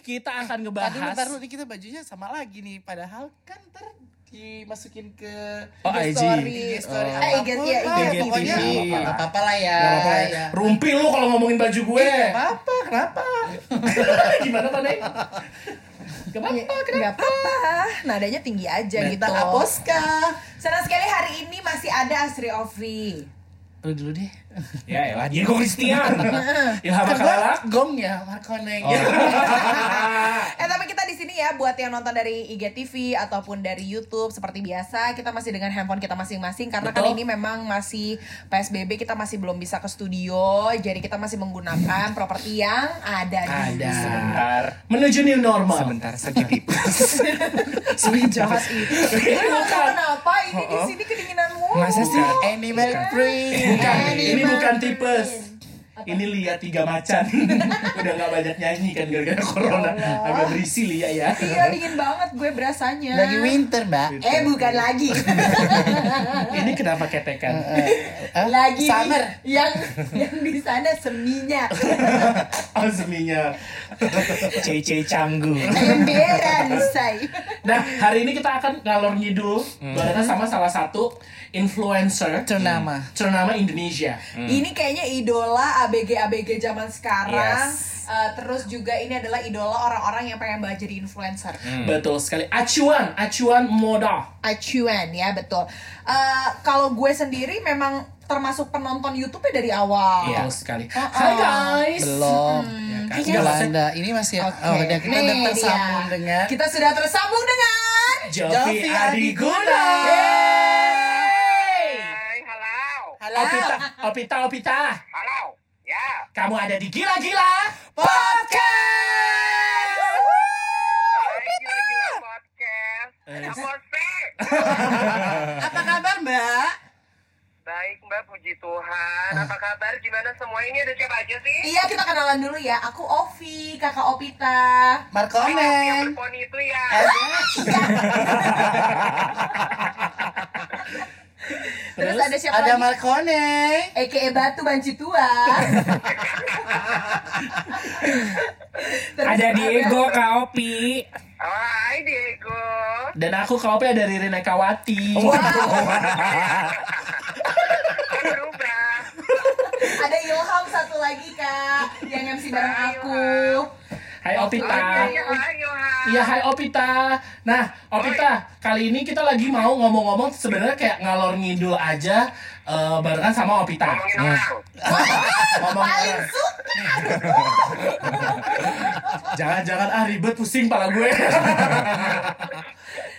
kita akan Tadi ngebahas bentar dulu nih kita bajunya sama lagi nih Padahal kan ntar dimasukin ke Oh, IG. IG story Oh. Eh, IG, apa pun iya, lah, IG pokoknya apa-apa lah ya Gak apa-apa ya. Rumpi lu kalau ngomongin baju gue. Nggak apa-apa, kenapa? Gimana tadi? Gak apa-apa, Iya, Nggak apa-apa, nadanya tinggi aja gitu. Bentang Aposka Senang sekali hari ini masih ada Astri Ovri. Lu dulu deh Ya elah, Diego Christian. Ilham gua gong ya, Markoneng Oh. Eh tapi kita di sini ya buat yang nonton dari IGTV ataupun dari YouTube seperti biasa kita masih dengan handphone kita masing-masing karena Betul. kan ini memang masih PSBB kita masih belum bisa ke studio jadi kita masih menggunakan properti yang ada di Ada. Sebentar. Menuju new normal. Sebentar sedikit. jahat itu. Bukan. kenapa ini di sini kedinginan mulu. Masa sih? Animal free Bukan, ini bukan tipes. Ini lihat tiga macan. Udah gak banyak nyanyi kan gara-gara corona. Agak berisi Lia ya. Iya dingin banget gue berasanya. Lagi winter mbak Eh bukan lagi. Ini kenapa ketekan? Hah? lagi Summer yang yang di sana seminya. Oh seminya. Cece canggu. Emberan say. Nah, hari ini kita akan ngalor ngidul barengan sama salah satu influencer Ternama ternama Indonesia. Ini kayaknya idola ABG ABG zaman sekarang. Yes. Eh, terus juga ini adalah idola orang-orang yang pengen banget jadi influencer. Betul sekali. Acuan, acuan moda. Acuan ya betul. Eh, kalau gue sendiri memang termasuk penonton YouTube-nya dari awal. Betul sekali. Oh, Hai oh. guys. Belum Ya kan? Enggak lah, Anda. Ini masih Oke. Oh, udah kita Nih udah tersambung dia. dengan Kita sudah tersambung dengan Jovi Adiguna. Halo. Halo Opita, Opita, Opita. Halo. Ya. Kamu ada di Gila-Gila Hai, gila-gila podcast. Eh. Apa kabar mbak? Baik, Mbak. Puji Tuhan. Apa kabar? Gimana semua ini? Ada siapa aja sih? Iya kita kenalan dulu ya. Aku Ovi, kakak Opita. Oh, yang Markoneng berponi itu ya. Terus, ada siapa Ada lagi? Markoneng EKE Batu Banci Tua. Terus Ada Diego, Kak Opi. Oh, hai, Diego. dan aku KOP dari Rina Kawati. Kok berubah? Ada Ilham satu lagi Hai, aku. Hai Opita. iya. Hai, Yohan. Iya, hai Opita. Nah, Opita, kali ini kita lagi mau ngomong-ngomong sebenarnya kayak ngalor ngidul aja eh, barengan sama Opita. Orang. Suka. Jangan-jangan ah ribet pusing pala gue.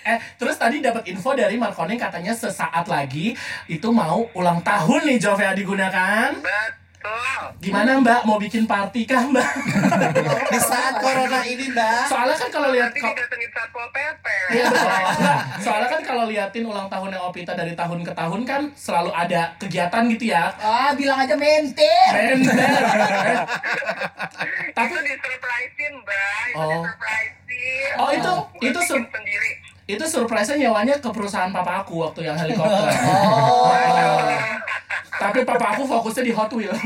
eh, terus tadi dapat info dari Markoning katanya sesaat lagi itu mau ulang tahun nih Jove digunakan. Betul. Gimana Mbak mau bikin party kah Mbak? Di saat corona ini mbak Soalnya kan kalau lihat Nanti ko- didatengin Satpol PP. Iya. Nah, soalnya kan kalau liatin ulang tahunnya Opita dari tahun ke tahun kan selalu ada kegiatan gitu ya. Ah bilang aja mentir. Eh, Tapi Itu disurprisein, Mbak. Itu Oh. disurprisein. Oh, itu itu sendiri. Itu surprise-nya nyawanya ke perusahaan papa aku waktu yang helikopter. Oh. Tapi papa aku fokusnya di Hot Wheel.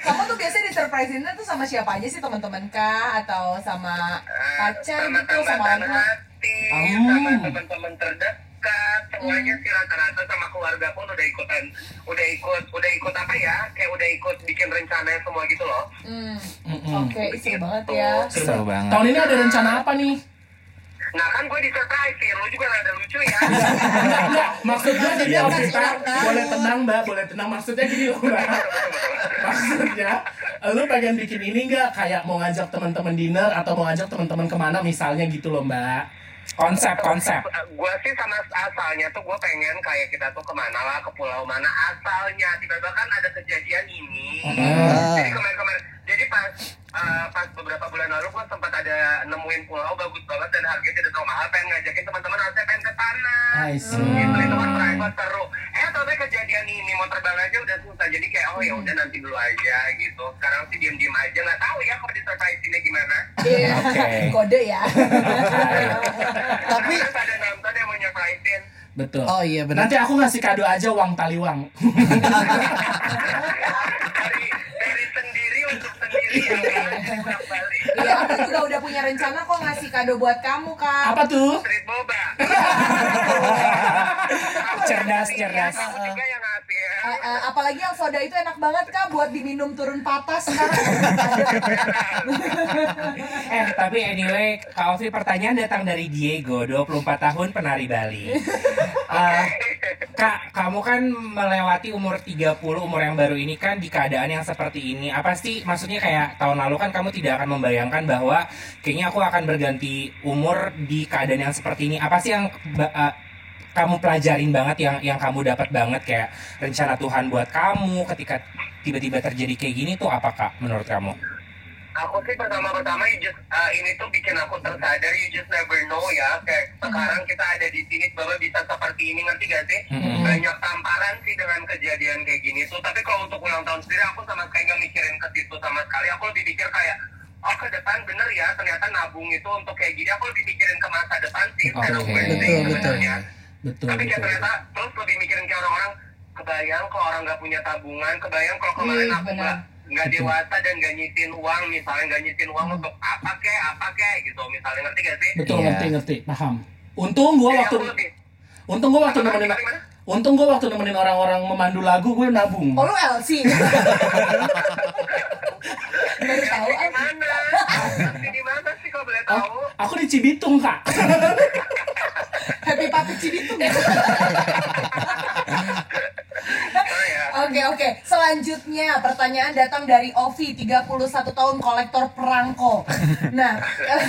Kamu tuh biasanya di surprisein tuh sama siapa aja sih teman-teman kah atau sama pacar gitu sama orang teman tua? hati, Hmm. sama teman-teman terdekat, semuanya sih rata-rata sama keluarga pun udah ikutan, udah ikut, udah ikut apa ya? Kayak udah ikut bikin rencana semua gitu loh. Hmm. Mm-mm. Oke, seru banget ya. Seru banget. Tahun ini ada rencana apa nih? Nah kan gue di surprise lu juga rada lucu ya. Maksudnya Jadi sih ulang tahun? boleh tenang mbak, boleh tenang. Maksudnya gini loh mbak. Maksudnya, lu pengen bikin ini nggak kayak mau ngajak teman-teman dinner atau mau ngajak teman-teman ke mana misalnya gitu loh mbak. Konsep, konsep. gue sih sama asalnya tuh gue pengen kayak kita tuh ke mana lah ke pulau mana asalnya tiba-tiba kan ada kejadian ini Ah. jadi kemarin-kemarin jadi pas eh, pas beberapa bulan lalu gue sempat ada nemuin pulau bagus banget dan harganya tidak terlalu mahal pengen ngajakin teman-teman harusnya pengen ke sana I see. gitu itu kan private seru eh tapi kejadian ini mau terbang aja udah susah jadi kayak oh ya udah nanti dulu aja gitu sekarang sih diem-diem aja nggak tahu ya kalau di surprise ini gimana Iya. Oke. Kode ya. Tapi Terus ada nonton yang mau nyurprisein Betul. Oh iya benar Nanti aku ngasih kado aja uang taliwang. dari dari sendiri untuk sendiri ya kan? pulang balik. Iya, aku juga udah punya rencana kok ngasih kado buat kamu, Kak. Apa tuh? Street boba. Cerdas, cerdas. Aku juga yang ngasih ya. Eh, eh, apalagi yang soda itu enak banget, Kak, buat diminum turun patas sekarang. Eh, tapi anyway, Kak Ovi pertanyaan datang dari Diego, 24 tahun penari Bali. Eh, Kak, kamu kan melewati umur 30, umur yang baru ini kan di keadaan yang seperti ini. Apa sih maksudnya kayak tahun lalu kan kamu tidak akan membayangkan bahwa kayaknya aku akan berganti umur di keadaan yang seperti ini. Apa sih yang eh, kamu pelajarin banget yang yang kamu dapat banget kayak rencana Tuhan buat kamu ketika tiba-tiba terjadi kayak gini tuh apa Kak menurut kamu? Aku sih pertama-pertama just, uh, ini tuh bikin aku tersadar you just never know ya kayak sekarang kita ada di sini bahwa bisa seperti ini ngerti gak sih Mm-mm. banyak tamparan sih dengan kejadian kayak gini tuh tapi kalau untuk ulang tahun sendiri aku sama sekali nggak mikirin ke situ sama sekali aku lebih mikir kayak oh ke depan bener ya ternyata nabung itu untuk kayak gini aku lebih mikirin ke masa depan sih birthday Betul, betul. sebenarnya. Betul, tapi kayak betul. ternyata terus lebih mikirin kayak orang-orang kebayang kalau orang nggak punya tabungan kebayang kalau kemarin Ih, aku nggak nggak dewasa dan nggak nyitin uang misalnya nggak nyitin uang untuk apa kek apa kek gitu misalnya ngerti gak sih Betul, Iya. ngerti, ngerti, paham. Untung gua waktu lebih untung gua waktu nemenin? Untung gua waktu nemenin orang-orang memandu lagu gue nabung. Oh, lu LC. Baru tahu di mana Nanti di mana sih kalau boleh Oh, tahu aku di Cibitung, Kak. Happy Papi Cibitung. Oke oke, selanjutnya pertanyaan datang dari Ovi 31 tahun kolektor perangko. Nah,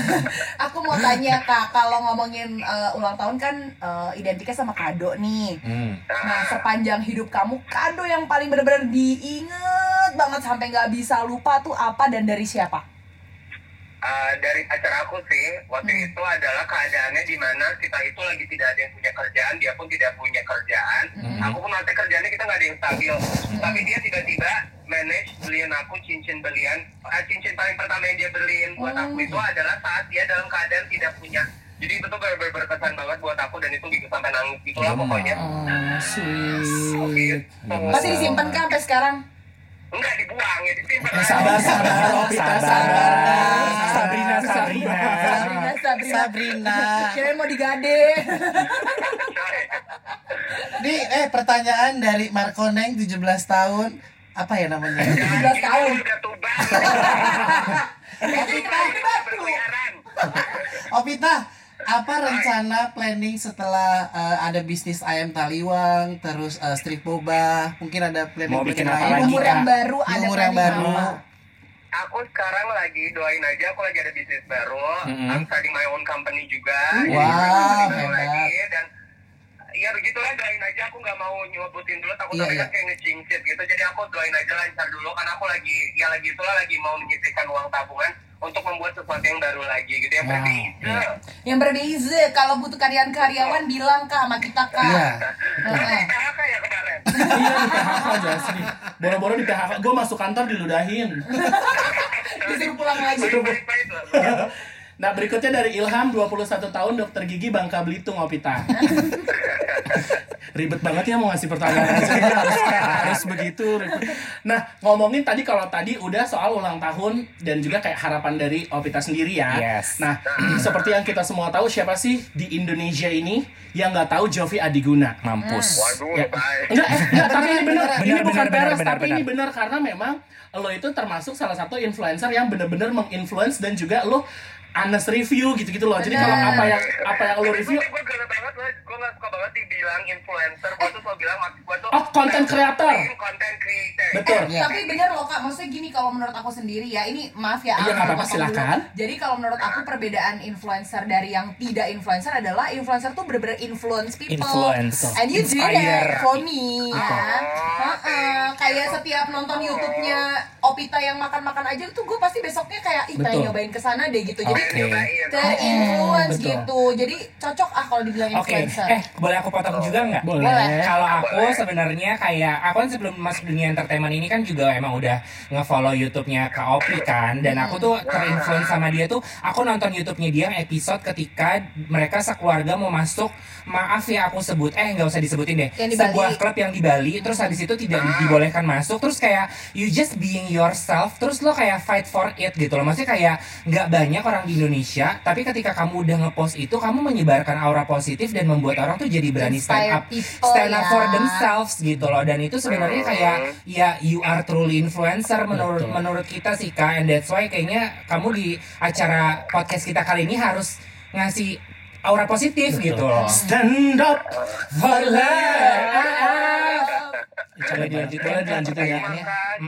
aku mau tanya kak, kalau ngomongin eh, ulang tahun kan eh, identiknya sama kado nih. Hmm. Nah, sepanjang hidup kamu kado yang paling benar-benar diinget banget sampai nggak bisa lupa tuh apa dan dari siapa? Uh, dari pacar aku sih waktu Hmm. itu adalah keadaannya di mana kita itu lagi tidak ada yang punya kerjaan dia pun tidak punya kerjaan Hmm. aku pun nanti kerjaannya kita nggak ada yang stabil tapi dia tiba-tiba manage beliin aku cincin belian uh, cincin paling pertama yang dia beliin buat Oh. aku itu adalah saat dia dalam keadaan tidak punya jadi itu tuh bener-bener berkesan banget buat aku dan itu bikin sampai nangis gitu lah pokoknya Oh, sweet. Oke. Masih disimpan kan sampai sekarang? Enggak dibuang ya disimpan Eh, sabar, sabar, Opita, sabar. Sabrina, Sabrina. Sabrina, Sabrina. Sabrina. Kirain mau digade. Ini eh pertanyaan dari Marco Neng 17 tahun. Apa ya namanya? 17 tahun. berkeliaran Opita, apa rencana planning setelah eh, ada bisnis ayam taliwang, terus eh, street boba, mungkin ada planning Mau bikin apa lain? lagi, Umur yang baru ada umur yang baru. apa? Aku sekarang lagi doain aja aku lagi ada bisnis baru. Mm-mm. I'm starting my own company juga. Jadi Wow, baru hebat. lagi dan ya begitulah doain aja aku nggak mau nyebutin dulu takut tapi iya. kan kayak ngejingsit gitu jadi aku doain aja lancar dulu karena aku lagi ya lagi itulah lagi mau menyisihkan uang tabungan untuk membuat sesuatu yang baru lagi gitu yang Wow, berbeda Yang berbeza, kalau butuh karyawan-karyawan bilang kak sama kita kak. Iya. Heeh. PHK ya kemarin Iya di PHK Jasri. Boro-boro di PHK. Gue masuk kantor diludahin. Disuruh pulang lagi. Nah berikutnya dari Ilham 21 tahun dokter gigi Bangka Belitung Opita. Ribet banget ya mau ngasih pertanyaan aja ya, harus, harus begitu ribet. Nah ngomongin tadi kalau tadi udah soal ulang tahun dan juga kayak harapan dari Opita sendiri ya. Yes. Nah seperti yang kita semua tahu siapa sih di Indonesia ini yang nggak tahu Jovi Adiguna? Mampus. waduh Ya. Enggak, eh, enggak, tapi ini benar. Ini bukan benar, benar, beres, benar, tapi benar. ini benar karena memang lo itu termasuk salah satu influencer yang benar-benar menginfluence dan juga lo honest review gitu-gitu loh. Jadi kalau apa yang apa yang lo review, gue gak banget loh gue gak suka banget dibilang influencer gue tuh selalu bilang maksud gue tuh Oh, content creator. content creator betul. Iya. Tapi bener loh kak, maksudnya gini kalau menurut aku sendiri ya, ini maaf ya. Iya, apa-apa, silakan. dulu. Jadi kalau menurut aku perbedaan influencer dari yang tidak influencer adalah influencer tuh bener-bener influence people. Influence. And you did it for me ya. Heeh, kayak setiap nonton YouTube-nya Opita yang makan-makan aja tuh gue pasti besoknya kayak ih pengen nyobain ke sana deh gitu. Jadi Oke. Nyobain. terinfluence Betul. gitu. Jadi cocok ah kalau dibilang Oke, influencer. eh boleh aku potong juga nggak? Boleh. Kalau aku sebenarnya kayak aku kan sebelum masuk dunia entertainment ini kan juga emang udah nge-follow YouTube-nya Kak Opi kan dan aku tuh terinfluence sama dia tuh aku nonton YouTube-nya dia episode ketika mereka sekeluarga mau masuk maaf ya aku sebut eh nggak usah disebutin deh Yang di sebuah Bali. klub yang di Bali terus habis itu tidak di- dibolehkan masuk terus kayak you just being yourself terus lo kayak fight for it gitu loh maksudnya kayak nggak banyak orang Indonesia tapi ketika kamu udah ngepost itu kamu menyebarkan aura positif dan membuat orang tuh jadi berani stand up people, stand up ya. for themselves gitu loh dan itu sebenarnya kayak ya you are truly influencer menurut Betul. menurut kita sih kak and that's why kayaknya kamu di acara podcast kita kali ini harus ngasih aura positif gitu loh Stand up for love. Coba dilanjut, boleh dilanjutin ya. Kasih,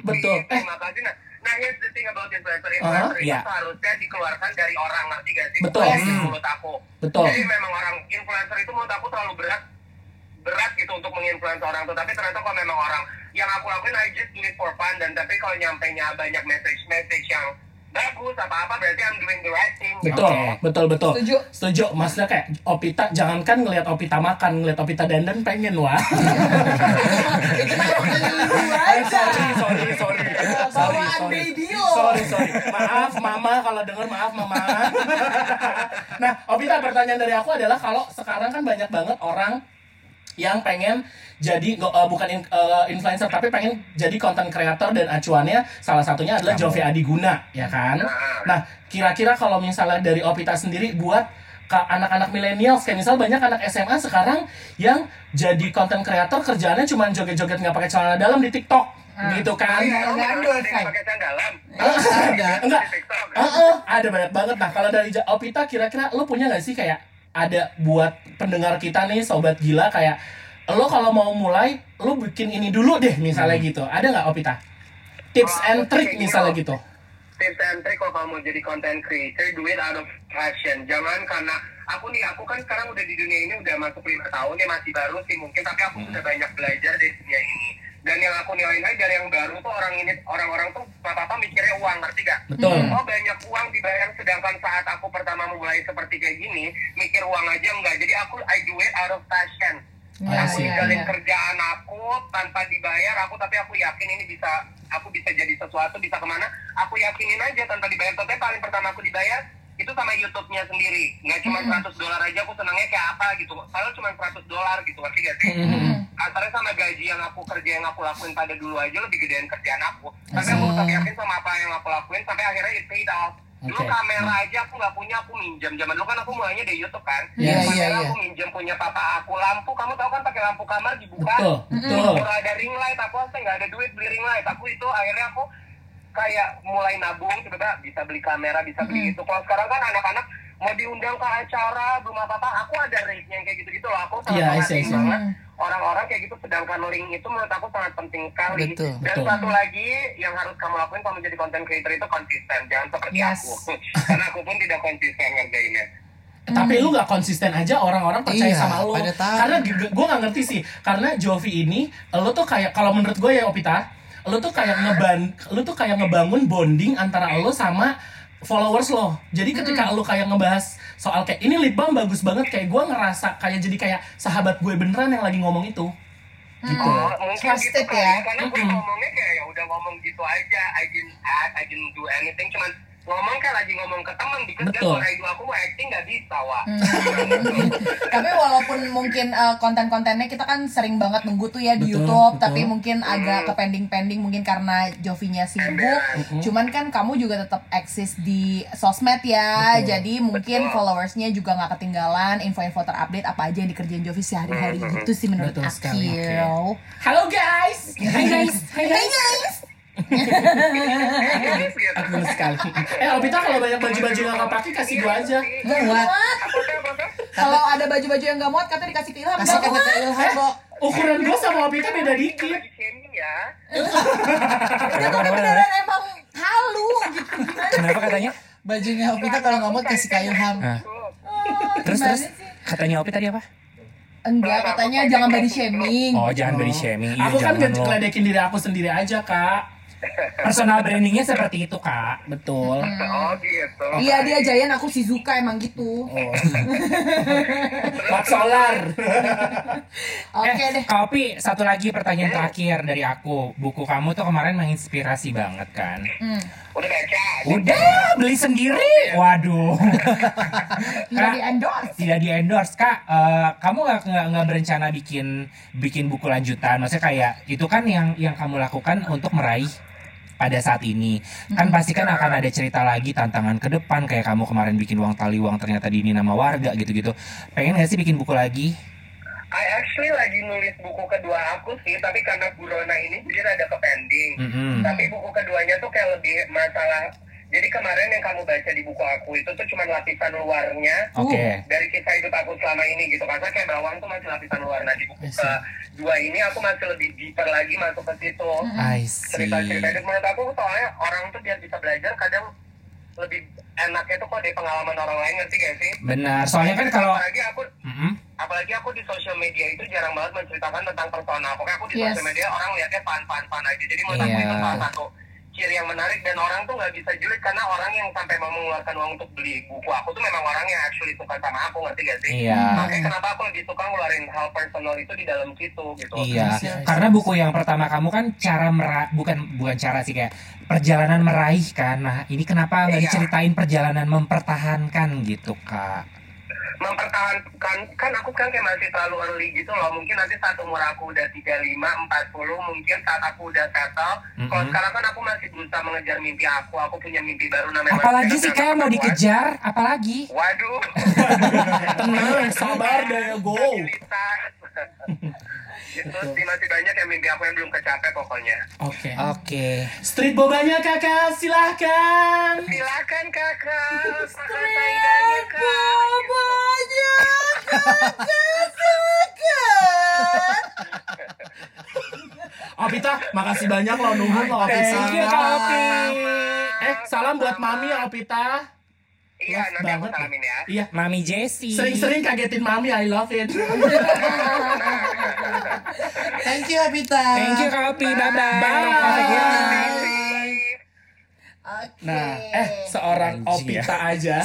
Betul. Eh. Terima kasih. Nah, nah here's the thing about influencer. Uh-huh. Influencer itu Iya. harusnya dikeluarkan dari orang, ngerti gak sih? Betul. Hmm. mulut aku. Betul. Jadi memang orang influencer itu menurut aku terlalu berat berat gitu untuk menginfluence orang tuh tapi ternyata kalau memang orang yang aku lakuin I just do it for fun dan tapi kalau nyampe nya banyak message message yang bagus apa apa berarti I'm doing the right thing. Betul, Oke. betul, betul. Setuju. Setuju. Maksudnya kayak Opita, jangankan ngelihat Opita makan, ngelihat Opita dandan pengen wah. Eh, sorry, sorry, sorry. Sorry, sorry. Sorry, sorry. Maaf, Mama kalau denger maaf, Mama. nah, Opita pertanyaan dari aku adalah kalau sekarang kan banyak banget orang yang pengen jadi eh, bukan in- eh, influencer tapi pengen jadi content creator dan acuannya salah satunya adalah Jovi Adiguna ya kan. Nah kira-kira kalau misalnya dari Opita sendiri buat ke anak-anak milenial kayak misal banyak anak SMA sekarang yang jadi content creator kerjaannya cuma joget-joget nggak pakai celana dalam di TikTok gitu kan. Iya. Ada yang Kai. pakai sandalan ada Enggak. Heeh, ada banyak banget. Nah, kalau dari Opita kira-kira lo punya nggak sih kayak ada buat pendengar kita nih sobat gila kayak lo kalau mau mulai lo bikin ini dulu deh misalnya gitu. Ada nggak Opita? Tips Oh, and trick misalnya gitu. tips and trick kalau kamu mau jadi content creator do it out of passion jangan karena aku nih aku kan sekarang udah di dunia ini udah masuk lima tahun ya masih baru sih mungkin tapi aku sudah banyak belajar dari dunia ini dan yang aku nilai lagi dari yang baru tuh orang ini orang-orang tuh apa apa mikirnya uang ngerti gak? Betul. Oh banyak uang dibayar sedangkan saat aku pertama mulai seperti kayak gini mikir uang aja enggak jadi aku I do it out of passion Iya, aku iya, ninggalin iya. kerjaan aku tanpa dibayar aku tapi aku yakin ini bisa aku bisa jadi sesuatu bisa ke mana? Aku yakinin aja tanpa dibayar. Tapi paling pertama aku dibayar itu sama YouTube-nya sendiri. Nggak cuma 100 dolar aja aku senangnya kayak apa gitu. Padahal cuma 100 dolar gitu ngerti gak sih? Mhm. kasarnya sama gaji yang aku kerja yang aku lakuin pada dulu aja lebih gedean kerjaan aku. Tapi aku tetap yakin sama apa yang aku lakuin sampai akhirnya it paid off. Dulu kamera aja aku nggak punya aku minjam zaman dulu kan aku mulainya dari YouTube kan. Iya, Kamera iya, iya. aku minjam punya papa aku lampu. Kamu tahu kan pakai lampu kamar dibuka? Betul, betul. Kalau ada ring light. Aku aja nggak ada duit beli ring light. Aku itu akhirnya aku kayak mulai nabung tiba-tiba bisa beli kamera bisa beli itu kalau sekarang kan anak-anak mau diundang ke acara belum apa apa aku ada rate yang kayak gitu-gitu loh aku sangat Iya, I see, I menghargai see. banget orang-orang kayak gitu sedangkan link itu menurut aku sangat penting sekali Betul, dan betul. satu lagi yang harus kamu lakuin kalau menjadi content creator itu konsisten jangan seperti Yes. aku karena aku pun tidak konsisten ngerjainnya Tapi lu gak konsisten aja orang-orang percaya Iya, sama lu. Karena gue gak ngerti sih. Karena Jovi ini, lu tuh kayak kalau menurut gue ya Opita, lu tuh kayak ngeban, lu tuh kayak ngebangun bonding antara lu sama followers lo. Jadi ketika lu kayak ngebahas soal kayak ini lip balm bagus banget, kayak gue ngerasa kayak jadi kayak sahabat gue beneran yang lagi ngomong itu. Gitu. Oh, mungkin Trusted gitu ya. Karena gue ngomongnya kayak ya udah ngomong gitu aja. I didn't act, I didn't do anything. Cuman ngomong kayak lagi ngomong ke teman di kerja. Betul. Kalau itu aku mau acting nggak bisa, wah. tapi walaupun mungkin uh, konten-kontennya kita kan sering banget nunggu tuh ya di Betul, YouTube betul. tapi mungkin agak ke pending-pending mungkin karena Jovinya sibuk Mm-mm. cuman kan kamu juga tetap eksis di sosmed ya Betul. jadi mungkin Betul. followersnya juga nggak ketinggalan info-info terupdate apa aja yang dikerjain Jovi sehari-hari gitu sih menurut Betul aku sekali, oke. Halo Halo guys. Hai guys. Hai guys. Gitu. Betul sekali. Eh Opita kalau banyak baju-baju yang gak pakai kasih gue aja. Nggak muat. Kalau ada baju-baju yang nggak muat katanya dikasih ke Ilham kasih nggak kata ke Ilham kok Ukuran gue sama Opita beda dikit. ya. Itu udah beneran emang halu gitu Kenapa katanya? bajunya Opita kalau nggak muat kasih ke Ilham Ah. Terus terus katanya Opi tadi apa? enggak katanya jangan body shaming Oh jangan body shaming. Iya, Aku kan jangan gak ngeledekin diri aku sendiri aja kak. Personal brandingnya seperti itu kak. Betul. Oh gitu. Iya dia Jayan aku Shizuka emang gitu. Oh. Solar. Oke eh, deh. Kak Opi, satu lagi pertanyaan terakhir dari aku. Buku kamu tuh kemarin menginspirasi banget kan? Hmm. Udah baca. Udah beli sendiri. Waduh. Tidak Kak, di endorse. tidak di endorse kak. eh, kamu nggak nggak nggak berencana bikin bikin buku lanjutan? Maksudnya kayak itu kan yang yang kamu lakukan untuk meraih pada saat ini kan pasti kan akan ada cerita lagi tantangan ke depan kayak kamu kemarin bikin uang tali uang ternyata di ini nama warga gitu-gitu pengen gak sih bikin buku lagi I actually lagi nulis buku kedua aku sih, tapi karena Corona ini jadi ada ke pending. Mm-mm. Tapi buku keduanya tuh kayak lebih masalah. Jadi kemarin yang kamu baca di buku aku itu tuh cuma lapisan luarnya oke dari kisah hidup aku selama ini gitu. Karena kayak bawang tuh masih lapisan luar. Nah di buku kedua ini aku masih lebih deeper lagi masuk ke situ. See Cerita-cerita hidup menurut aku soalnya orang tuh biar bisa belajar kadang lebih enaknya tuh kok dari pengalaman orang lain ngerti gak sih? benar soalnya kan kalau apalagi aku Mm-mm. apalagi aku di sosial media itu jarang banget menceritakan tentang persona pokoknya aku di Yes. sosial media orang lihatnya fan fan fan aja jadi menurut aku Iya. itu salah satu ciri yang menarik dan orang tuh nggak bisa julid karena orang yang sampai mau mengeluarkan uang untuk beli buku aku tuh memang orang yang actually suka sama aku ngerti gak sih Iya. makanya kenapa aku lebih suka ngeluarin hal personal itu di dalam situ gitu Iya, I see, I see. karena buku yang pertama kamu kan cara mera bukan bukan cara sih kayak perjalanan meraih kan. Nah, ini kenapa nggak Iya. diceritain perjalanan mempertahankan gitu, Kak? Mempertahankan kan aku kan kayak masih terlalu early gitu loh mungkin nanti saat umur aku udah 35, 40 mungkin saat aku udah settle kalau Mm-mm. sekarang kan aku masih berusaha mengejar mimpi aku aku punya mimpi baru namanya Apalagi sih kayak mau dikejar, apalagi? waduh Tenang, sabar deh, go. Itu sih masih banyak yang mimpi aku yang belum kecapai pokoknya Oke. Oke. Street bobanya kakak, silahkan. silakan kakak kak Bobanya kakak silakan. Opita, makasih banyak lo nunggu lo Opita. Thank you, Kak Opi. Eh, salam buat mami ya Opita. Iya Love nanti aku banget. salamin ya Iya, Mami Jessie. sering-sering kagetin mami, I love it. Thank you Abita. Thank you, Kak Opi. Bye-bye. Bye. Bye. Oke. Nah, eh seorang Anjir. Opita aja.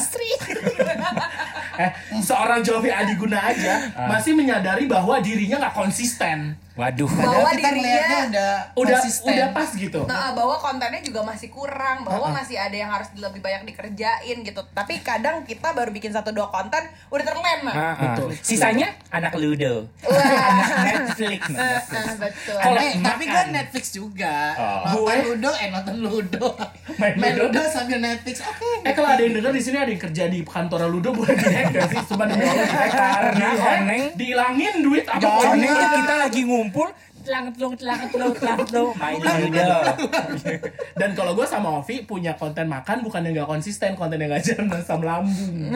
eh, seorang Jovi Adiguna aja masih menyadari bahwa dirinya nggak konsisten. Waduh. Bahwa kita dirinya- ngeliatnya udah Udah konsisten. udah pas gitu. Nah, bahwa kontennya juga masih kurang, bahwa Uh-uh. masih ada yang harus lebih banyak dikerjain gitu. Tapi kadang kita baru bikin satu dua konten udah terlena. Ah, ah. Betul. Sisanya anak Ludo. Wah. Anak Netflix. Eh, eh, betul. Kalau Eh, tapi kan Netflix juga. Oh. Nonton Gue- Ludo, eh nonton Ludo. Main Main Ludo. Ludo sambil Netflix. Oke. Eh kalau ada yang denger di sini ada yang kerja di kantor Ludo boleh dihack gak sih? Cuma demi Allah. Karena Oneng- dihilangin duit apa Soalnya Oneng? kita lagi kumpul telang telung telang telung telang telung main. Dan kalau gue sama Ovi punya konten makan bukan yang gak konsisten, konten yang gak jalan asam lambung.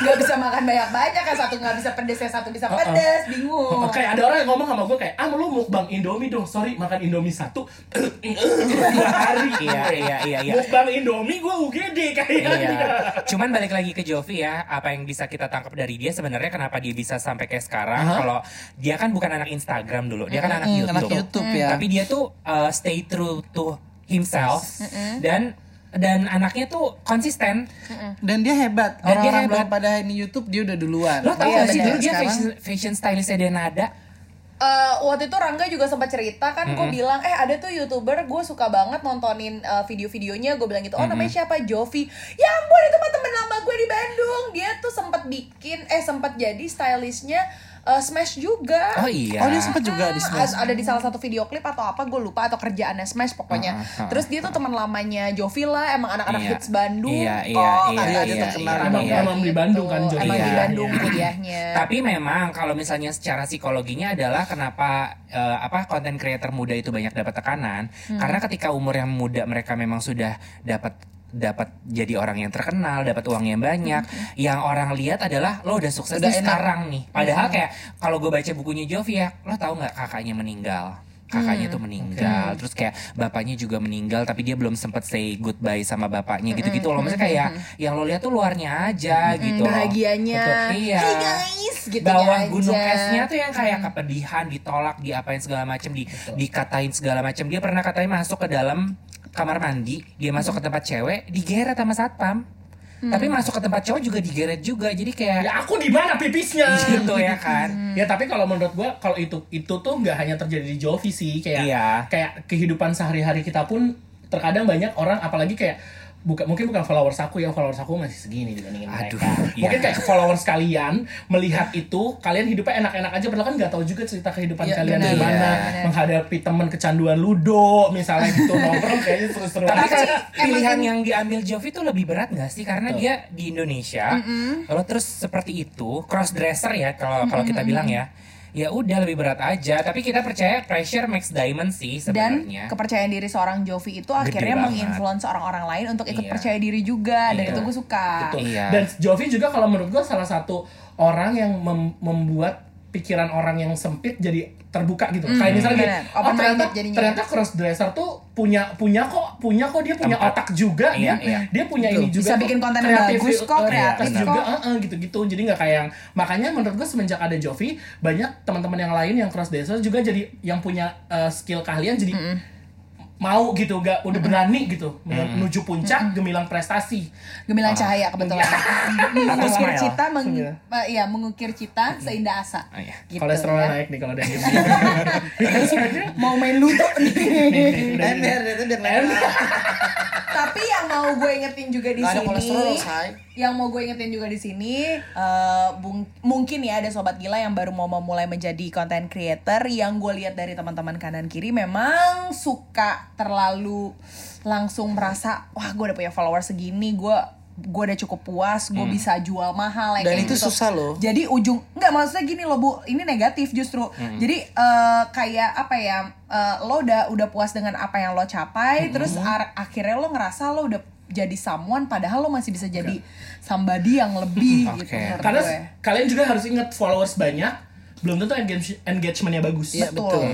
nggak bisa makan banyak-banyak kan satu nggak bisa pedes yang satu bisa pedes bingung Oke, ada orang yang ngomong sama gue kayak, ah lu mukbang Indomie dong, sorry makan Indomie satu dua hari. Iya iya iya iya. Mukbang Indomie gue UGD kayaknya. Iya. Cuman balik lagi ke Jovi ya, apa yang bisa kita tangkap dari dia sebenarnya kenapa dia bisa sampai kayak sekarang? Kalau dia kan bukan anak Instagram dulu, dia kan anak YouTube. Anak YouTube ya. Tapi dia tuh uh, stay true to himself dan dan anaknya tuh konsisten. Dan dia hebat. Dan dia Orang-orang hebat. belum pada ini YouTube, dia udah duluan. Lo tau Iya, gak sih dulu dia fashion, fashion stylistnya dia nada? Eh, waktu itu Rangga juga sempat cerita kan, gue bilang, eh ada tuh youtuber, gue suka banget nontonin eh, video-videonya, gue bilang gitu, oh namanya siapa Jovi, ya ampun itu mah temen lama gue di Bandung, dia tuh sempat bikin, eh sempat jadi stylistnya eh, Smash juga. Oh iya. Oh, dia sempat juga di Hmm, Smash. Ada di salah satu video klip atau apa gue lupa atau kerjaannya Smash pokoknya. Ah, ah, ah. Terus dia tuh teman lamanya Jovi lah, emang anak-anak Iya. hits Bandung. Iya, kok, iya, iya, katanya. iya, Dia iya, terkenal iya, emang, iya. Emang di Bandung kan, Jovi. Emang di Iya, Bandung iya. kuliahnya. Tapi memang kalau misalnya secara psikologinya adalah kenapa eh, apa konten creator muda itu banyak dapat tekanan karena ketika umur yang muda mereka memang sudah dapat dapat jadi orang yang terkenal, dapat uang yang banyak. Yang orang lihat adalah lo udah sukses Udah sekarang nih. Padahal kayak kalau gue baca bukunya Jovi ya, lo tahu nggak kakaknya meninggal? Kakaknya tuh meninggal, terus kayak bapaknya juga meninggal, tapi dia belum sempet say goodbye sama bapaknya gitu-gitu loh. Maksudnya kayak yang lo lihat tuh luarnya aja gitu. loh. bahagianya. Betul, iya. Hey guys, gitu bawah aja. gunung esnya tuh yang kayak kepedihan ditolak diapain segala macem di dikatain segala macem dia pernah katanya masuk ke dalam kamar mandi, dia masuk ke tempat cewek, digeret sama satpam. Tapi masuk ke tempat cowok juga digeret juga. Jadi kayak Ya aku di mana pipisnya? gitu ya kan. Ya tapi kalau menurut gua kalau itu itu tuh nggak hanya terjadi di Jovi sih kayak Iya. kayak kehidupan sehari-hari kita pun terkadang banyak orang apalagi kayak bukan mungkin bukan followers aku ya followers aku masih segini dibandingin Aduh, mereka iya. mungkin kayak followers kalian melihat itu kalian hidupnya enak-enak aja padahal kan nggak tahu juga cerita kehidupan Iya, kalian gimana benar. menghadapi teman kecanduan ludo misalnya gitu nongkrong kayaknya seru-seru Tapi aja. emang pilihan yang diambil Jovi itu lebih berat gak sih? Karena Betul. dia di Indonesia, kalau terus seperti itu, cross dresser ya kalau kalau kita bilang ya, ya udah lebih berat aja. Tapi kita percaya pressure makes diamond sih dan sebenarnya. kepercayaan diri seorang Jovi itu akhirnya menginfluence orang-orang lain untuk ikut Iya. percaya diri juga dan Iya. itu gue suka Betul. Iya. Dan Jovi juga kalau menurut gue salah satu orang yang mem- membuat pikiran orang yang sempit jadi terbuka gitu. Kayak misalnya gini, oh ternyata, ternyata cross dresser tuh punya punya kok punya kok dia punya Tempat. otak juga Iya, dia, iya. dia punya Betul. ini juga Bisa kok, bikin konten yang kreatif- bagus kok, eh, kreatif juga kok. eh, eh, gitu-gitu. Jadi nggak kayak yang makanya menurut gue semenjak ada Jovi banyak teman-teman yang lain yang cross dresser juga jadi yang punya eh, skill keahlian jadi mau gitu nggak udah berani gitu menuju puncak gemilang prestasi gemilang cahaya kebetulan mengukir smile. cita meng, Iya. eh, iya mengukir cita seindah asa Oh, iya. gitu kolesterolnya ya. naik nih kalau gini. mau main ludo nih Ember itu lewat. Tapi yang mau gue ingetin juga di sini yang mau gue ingetin juga di sini eh, bung- mungkin ya ada sobat gila yang baru mau memulai menjadi content creator. Yang gue lihat dari teman-teman kanan kiri memang suka terlalu langsung merasa wah gue udah punya follower segini gue gue udah cukup puas gue bisa jual mahal ya Dan kayak itu gitu. susah loh. jadi ujung nggak maksudnya gini loh bu ini negatif justru jadi eh, kayak apa ya eh, lo udah udah puas dengan apa yang lo capai terus ar- akhirnya lo ngerasa lo udah jadi someone padahal lo masih bisa jadi somebody yang lebih Oke. gitu karena gue. kalian juga harus ingat followers banyak belum tentu engage- engagementnya bagus Iya, Betul. betul.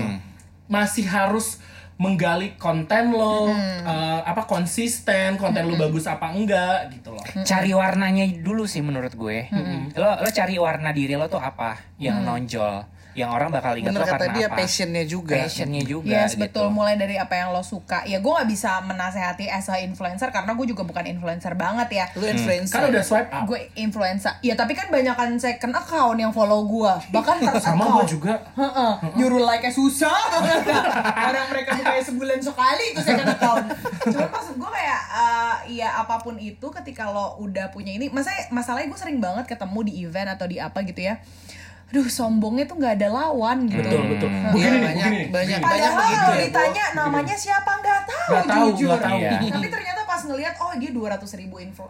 masih harus menggali konten lo eh, apa konsisten konten lo bagus apa enggak gitu loh. Cari warnanya dulu sih menurut gue. Lo lo cari warna diri lo tuh apa yang nonjol, yang orang bakal ingat Bener lo kata karena dia apa. passionnya juga. Passionnya juga Yes gitu. betul. Mulai dari apa yang lo suka. Ya gue nggak bisa menasehati as a influencer karena gue juga bukan influencer banget ya. Lu influencer. kan udah swipe up. Gue influencer. Ya tapi kan banyak kan second account yang follow gue bahkan first sama gue juga. Heeh, nyuruh like nya susah orang mereka kayak sebulan sekali itu second account. Cuman maksud gue kayak eh, ya apa pun itu ketika lo udah punya ini masa masalahnya gue sering banget ketemu di event atau di apa gitu ya aduh sombongnya tuh nggak ada lawan gitu betul betul begini nih banyak, begini banyak, banyak Padahal begitu kalau ya. ditanya namanya siapa nggak tahu, Nggak tahu, jujur. nggak tahu. Iya. Tapi ternyata pas ngelihat oh dia 200 ribu info,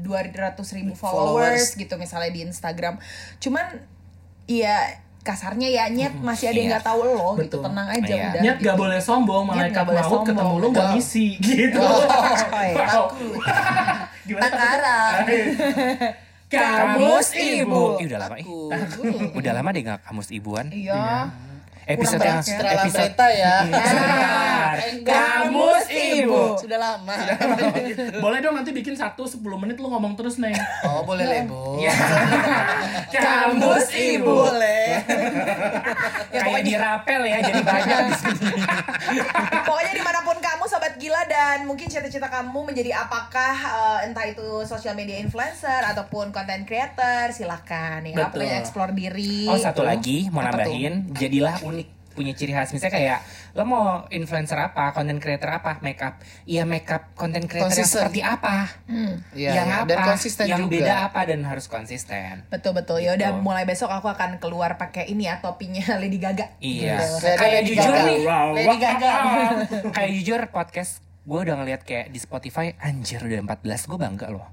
dua ratus ribu Followers. followers gitu misalnya di Instagram. Cuman iya kasarnya ya nyet masih ada yang Iya. nggak tahu lo gitu Betul. tenang aja Iya. udah. Nyet gitu. gak boleh sombong, malaikat boleh maut ketemu sombong. lu gak Betul. misi gitu. Oh, Wow. Gimana Takaran. Kamus ibu. Ih, udah lama ih. Aku. Udah lama deh gak kamus ibuan. Iya. Episode yang Setelah episode ya. Sebentar. Kamus ibu. Sudah lama. Boleh dong nanti bikin satu 10 menit lu ngomong terus nih. Oh, boleh lebo. Ya. Kamus ibu. Boleh. Ya, Kayak di rapel ya jadi banyak di sini. Pokoknya di mana pun gila dan mungkin cita-cita kamu menjadi apakah eh, entah itu social media influencer ataupun content creator silahkan ya Betul. explore diri. Oh satu lagi mau Apa nambahin, jadilah unik punya ciri khas misalnya kayak lo mau influencer apa, content creator apa, makeup, iya makeup content creator yang seperti apa, Iya, yang iya. apa, dan konsisten yang juga. beda apa dan harus konsisten. Betul betul ya udah Gitu. mulai besok aku akan keluar pakai ini ya topinya Lady Gaga. Iya, Gitu. kayak Lady jujur Gaga. nih, Wow. Lady Gaga. kayak jujur podcast gue udah ngeliat kayak di Spotify anjir udah 14 gue bangga loh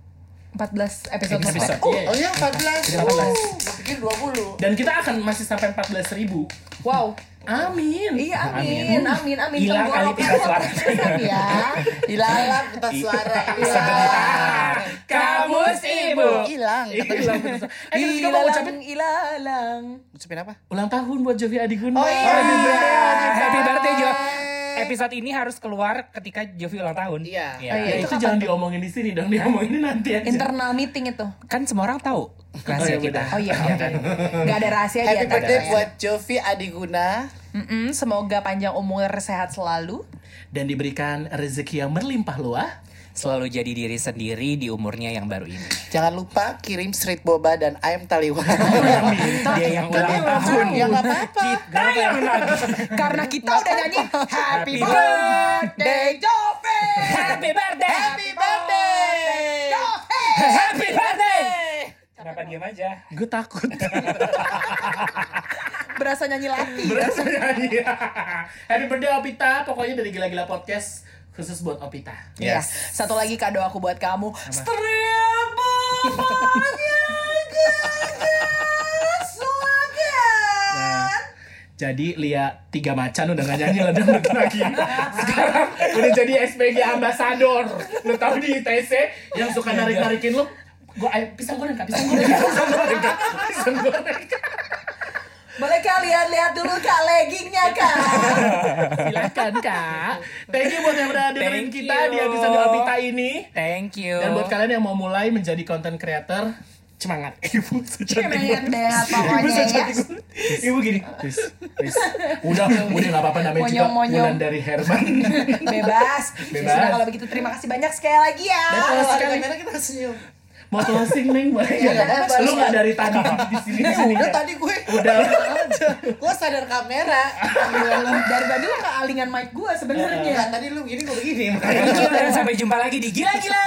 14 episode Episode. Oh, Oh iya 14. Udah 14. Gue pikir 20. Dan kita akan masih sampai 14 ribu. Wow. Amin. Iya amin, amin, amin. Hilang kali pita suara. podcast ya. Hilang kita suara. sebentar kamus ibu Hilang. Hilang. Eh, kita mau ucapin Ilalang. Ucapin apa? ulang tahun buat Jovi Adigunda. Oh iya. happy birthday Jo episode ini harus keluar ketika Jovi ulang tahun Iya. Oh, iya. Ya, Itu itu jangan diomongin di sini dong, diomongin nanti aja. Internal meeting itu. kan semua orang tahu rahasia Oh, iya, kita Oh iya, oke. Gak ada rahasia di Happy antara birthday buat Jovi Adiguna. Mm-mm, semoga panjang umur sehat selalu. dan diberikan rezeki yang berlimpah luah. Selalu jadi diri sendiri di umurnya yang baru ini. Jangan lupa kirim street boba dan ayam taliwang. Dia yang ulang tahun. ya nggak apa-apa. Kita yang. Karena kita udah nyanyi Happy Birthday Jove. Happy birthday. Happy birthday. Jove. Happy birthday. Kenapa diam aja? Gue takut. Berasa nyanyi lagi. Berasanya iya. Happy birthday Opita. Pokoknya dari gila-gila podcast khusus buat Opita. Iya. Satu lagi kado aku buat kamu. Nah, jadi Lia tiga macan udah gak nyanyi lagi. Sekarang udah jadi SPG ambassador. Lu tahu di ITC yang suka narik-narikin lu gua ayo pisang goreng kak, pisang goreng pisang goreng kak, pisang goreng kak. Boleh kalian lihat dulu kak leggingnya kak. Silakan kak. Thank you buat yang udah dengerin kita you. di episode Opita ini. Thank you. Dan buat kalian yang mau mulai menjadi content creator, semangat. Ibu secantik deh, Ibu ya. secantik banget. Ibu gini, please, please. Udah, udah gak apa-apa namanya juga Monyong-monyong. bulan dari Herman. Bebas. Ya Bebas. Sudah kalau begitu terima kasih banyak sekali lagi ya. Dan sekali kita senyum. Mau closing neng boleh Iya, ya? boleh. Lu gak dari tadi di sini Ya sini. udah tadi gue Udah. aja. Gue sadar kamera. Dari tadi lo kealingan mic gue sebenarnya. Enggak, tadi lu gini gue begini. You dan sampai jumpa lagi di Gila Gila.